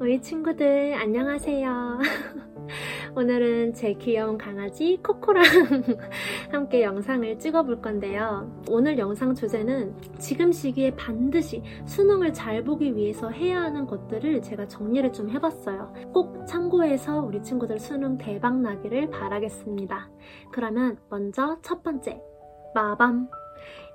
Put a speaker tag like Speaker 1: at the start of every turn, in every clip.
Speaker 1: 우리 친구들 안녕하세요. 오늘은 제 귀여운 강아지 코코랑 함께 영상을 찍어볼 건데요. 오늘 영상 주제는 지금 시기에 반드시 수능을 잘 보기 위해서 해야 하는 것들을 제가 정리를 좀 해봤어요. 꼭 참고해서 우리 친구들 수능 대박 나기를 바라겠습니다. 그러면 먼저 첫 번째, 마밤.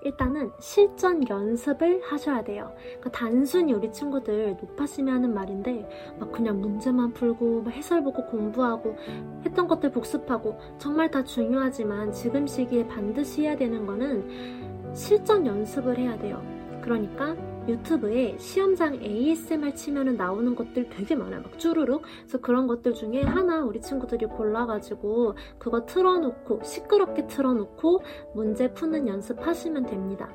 Speaker 1: 일단은 실전 연습을 하셔야 돼요. 그러니까 단순히 우리 친구들 높아심이 하는 말인데 막 그냥 문제만 풀고 해설 보고 공부하고 했던 것들 복습하고 정말 다 중요하지만 지금 시기에 반드시 해야 되는 거는 실전 연습을 해야 돼요. 그러니까 유튜브에 시험장 ASMR 치면 나오는 것들 되게 많아요. 막 쭈루룩. 그래서 그런 것들 중에 하나 우리 친구들이 골라가지고 그거 틀어놓고 시끄럽게 틀어놓고 문제 푸는 연습하시면 됩니다.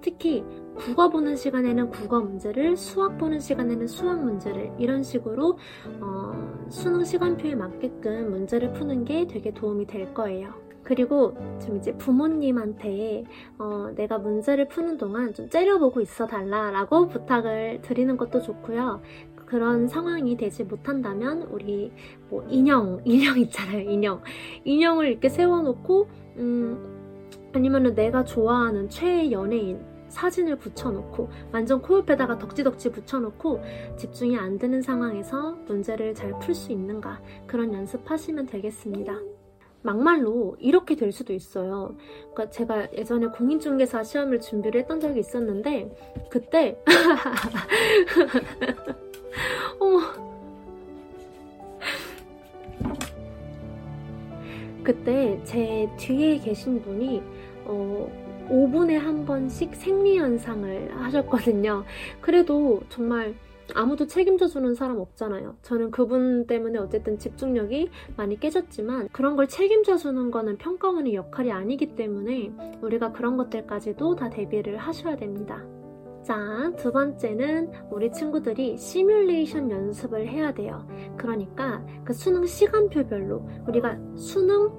Speaker 1: 특히 국어 보는 시간에는 국어 문제를, 수학 보는 시간에는 수학 문제를 이런 식으로 어, 수능 시간표에 맞게끔 문제를 푸는 게 되게 도움이 될 거예요. 그리고 좀 이제 부모님한테 어, 내가 문제를 푸는 동안 좀 째려보고 있어 달라라고 부탁을 드리는 것도 좋고요. 그런 상황이 되지 못한다면 우리 뭐 인형 인형 있잖아요 인형 인형을 이렇게 세워놓고 음 아니면은 내가 좋아하는 최애 연예인 사진을 붙여놓고 완전 코옆에다가 덕지덕지 붙여놓고 집중이 안 되는 상황에서 문제를 잘 풀 수 있는가 그런 연습하시면 되겠습니다. 막말로 이렇게 될 수도 있어요. 그러니까 제가 예전에 공인중개사 시험을 준비를 했던 적이 있었는데 그때 어머 그때 제 뒤에 계신 분이 어, 5분에 한 번씩 생리현상을 하셨거든요. 그래도 정말 아무도 책임져주는 사람 없잖아요. 저는 그분 때문에 어쨌든 집중력이 많이 깨졌지만 그런 걸 책임져주는 거는 평가원의 역할이 아니기 때문에 우리가 그런 것들까지도 다 대비를 하셔야 됩니다. 자, 두 번째는 우리 친구들이 시뮬레이션 연습을 해야 돼요. 그러니까 그 수능 시간표별로 우리가 수능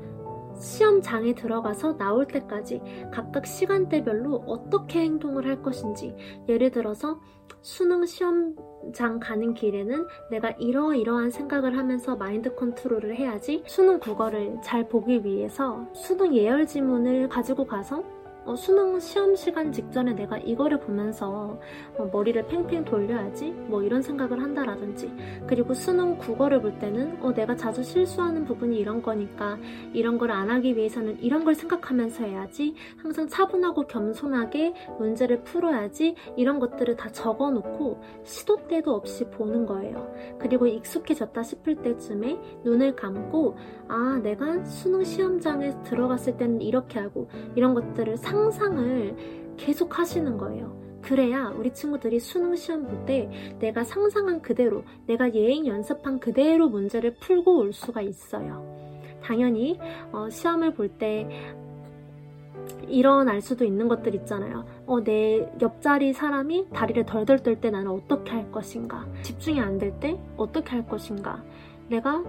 Speaker 1: 시험장에 들어가서 나올 때까지 각각 시간대별로 어떻게 행동을 할 것인지 예를 들어서 수능 시험장 가는 길에는 내가 이러이러한 생각을 하면서 마인드 컨트롤을 해야지 수능 국어를 잘 보기 위해서 수능 예열 지문을 가지고 가서 어, 수능 시험 시간 직전에 내가 이거를 보면서 어, 머리를 팽팽 돌려야지? 뭐 이런 생각을 한다라든지. 그리고 수능 국어를 볼 때는 어, 내가 자주 실수하는 부분이 이런 거니까 이런 걸 안 하기 위해서는 이런 걸 생각하면서 해야지. 항상 차분하고 겸손하게 문제를 풀어야지. 이런 것들을 다 적어놓고 시도 때도 없이 보는 거예요. 그리고 익숙해졌다 싶을 때쯤에 눈을 감고 아 내가 수능 시험장에 들어갔을 때는 이렇게 하고 이런 것들을 상 상을 계속 하시는 거예요. 그래야 우리 친구들이 수능 시험 볼 때 내가 상상한 그대로, 내가 예행 연습한 그대로 문제를 풀고 올 수가 있어요. 당연히 어, 시험을 볼때 일어날 수도 있는 것들 있잖아요. 어, 내 옆자리 사람이 다리를 덜덜 떨 때 나는 어떻게 할 것인가? 집중이 안 될 때 어떻게 할 것인가? 내가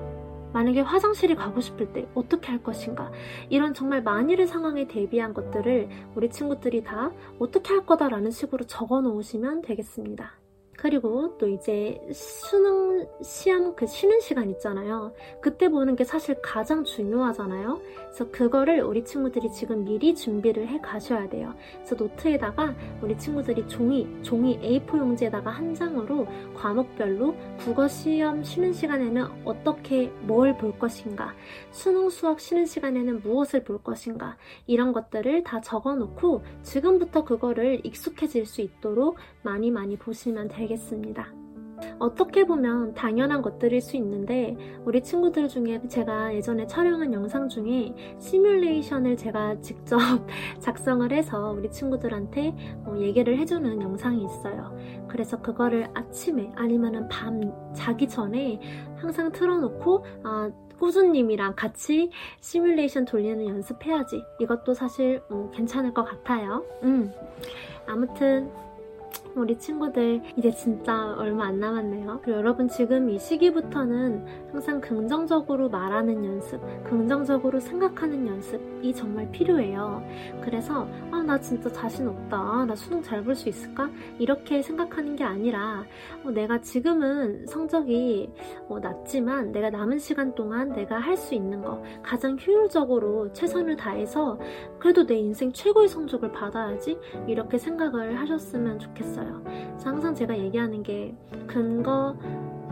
Speaker 1: 만약에 화장실이 가고 싶을 때 어떻게 할 것인가 이런 정말 만일의 상황에 대비한 것들을 우리 친구들이 다 어떻게 할 거다라는 식으로 적어 놓으시면 되겠습니다. 그리고 또 이제 수능 시험 그 쉬는 시간 있잖아요. 그때 보는 게 사실 가장 중요하잖아요. 그래서 그거를 우리 친구들이 지금 미리 준비를 해 가셔야 돼요. 그래서 노트에다가 우리 친구들이 종이, 종이 A4 용지에다가 한 장으로 과목별로 국어 시험 쉬는 시간에는 어떻게 뭘 볼 것인가, 수능 수학 쉬는 시간에는 무엇을 볼 것인가, 이런 것들을 다 적어 놓고 지금부터 그거를 익숙해질 수 있도록 많이 많이 보시면 되겠습니다. 되겠습니다. 어떻게 보면 당연한 것들일 수 있는데 우리 친구들 중에 제가 예전에 촬영한 영상 중에 시뮬레이션을 제가 직접 작성을 해서 우리 친구들한테 어, 얘기를 해주는 영상이 있어요. 그래서 그거를 아침에 아니면 밤 자기 전에 항상 틀어놓고 아 꾸준님이랑 같이 시뮬레이션 돌리는 연습해야지. 이것도 사실 음, 괜찮을 것 같아요. 음. 아무튼 우리 친구들 이제 진짜 얼마 안 남았네요. 그리고 여러분 지금 이 시기부터는 항상 긍정적으로 말하는 연습, 긍정적으로 생각하는 연습이 정말 필요해요. 그래서 아, 나 진짜 자신 없다. 나 수능 잘 볼 수 있을까? 이렇게 생각하는 게 아니라 어, 내가 지금은 성적이 어, 낮지만 내가 남은 시간 동안 내가 할 수 있는 거 가장 효율적으로 최선을 다해서 그래도 내 인생 최고의 성적을 받아야지 이렇게 생각을 하셨으면 좋겠 어요. 항상 제가 얘기하는 게 근거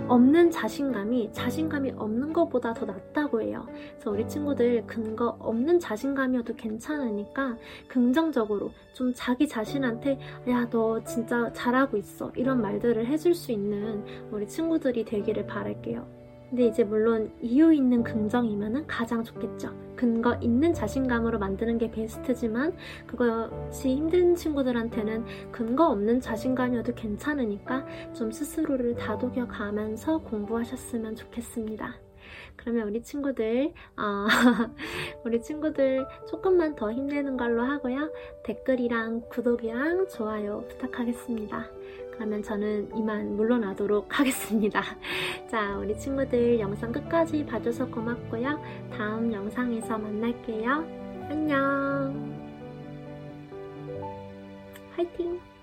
Speaker 1: 없는 자신감이 자신감이 없는 것보다 더 낫다고 해요. 그래서 우리 친구들 근거 없는 자신감이어도 괜찮으니까 긍정적으로 좀 자기 자신한테 야, 너 진짜 잘하고 있어. 이런 말들을 해줄 수 있는 우리 친구들이 되기를 바랄게요. 근데 이제 물론 이유 있는 긍정이면 가장 좋겠죠. 근거 있는 자신감으로 만드는 게 베스트지만 그것이 힘든 친구들한테는 근거 없는 자신감이어도 괜찮으니까 좀 스스로를 다독여 가면서 공부하셨으면 좋겠습니다. 그러면 우리 친구들, 어, 우리 친구들 조금만 더 힘내는 걸로 하고요. 댓글이랑 구독이랑 좋아요 부탁하겠습니다. 그러면 저는 이만 물러나도록 하겠습니다. 자, 우리 친구들 영상 끝까지 봐줘서 고맙고요. 다음 영상에서 만날게요. 안녕. 화이팅!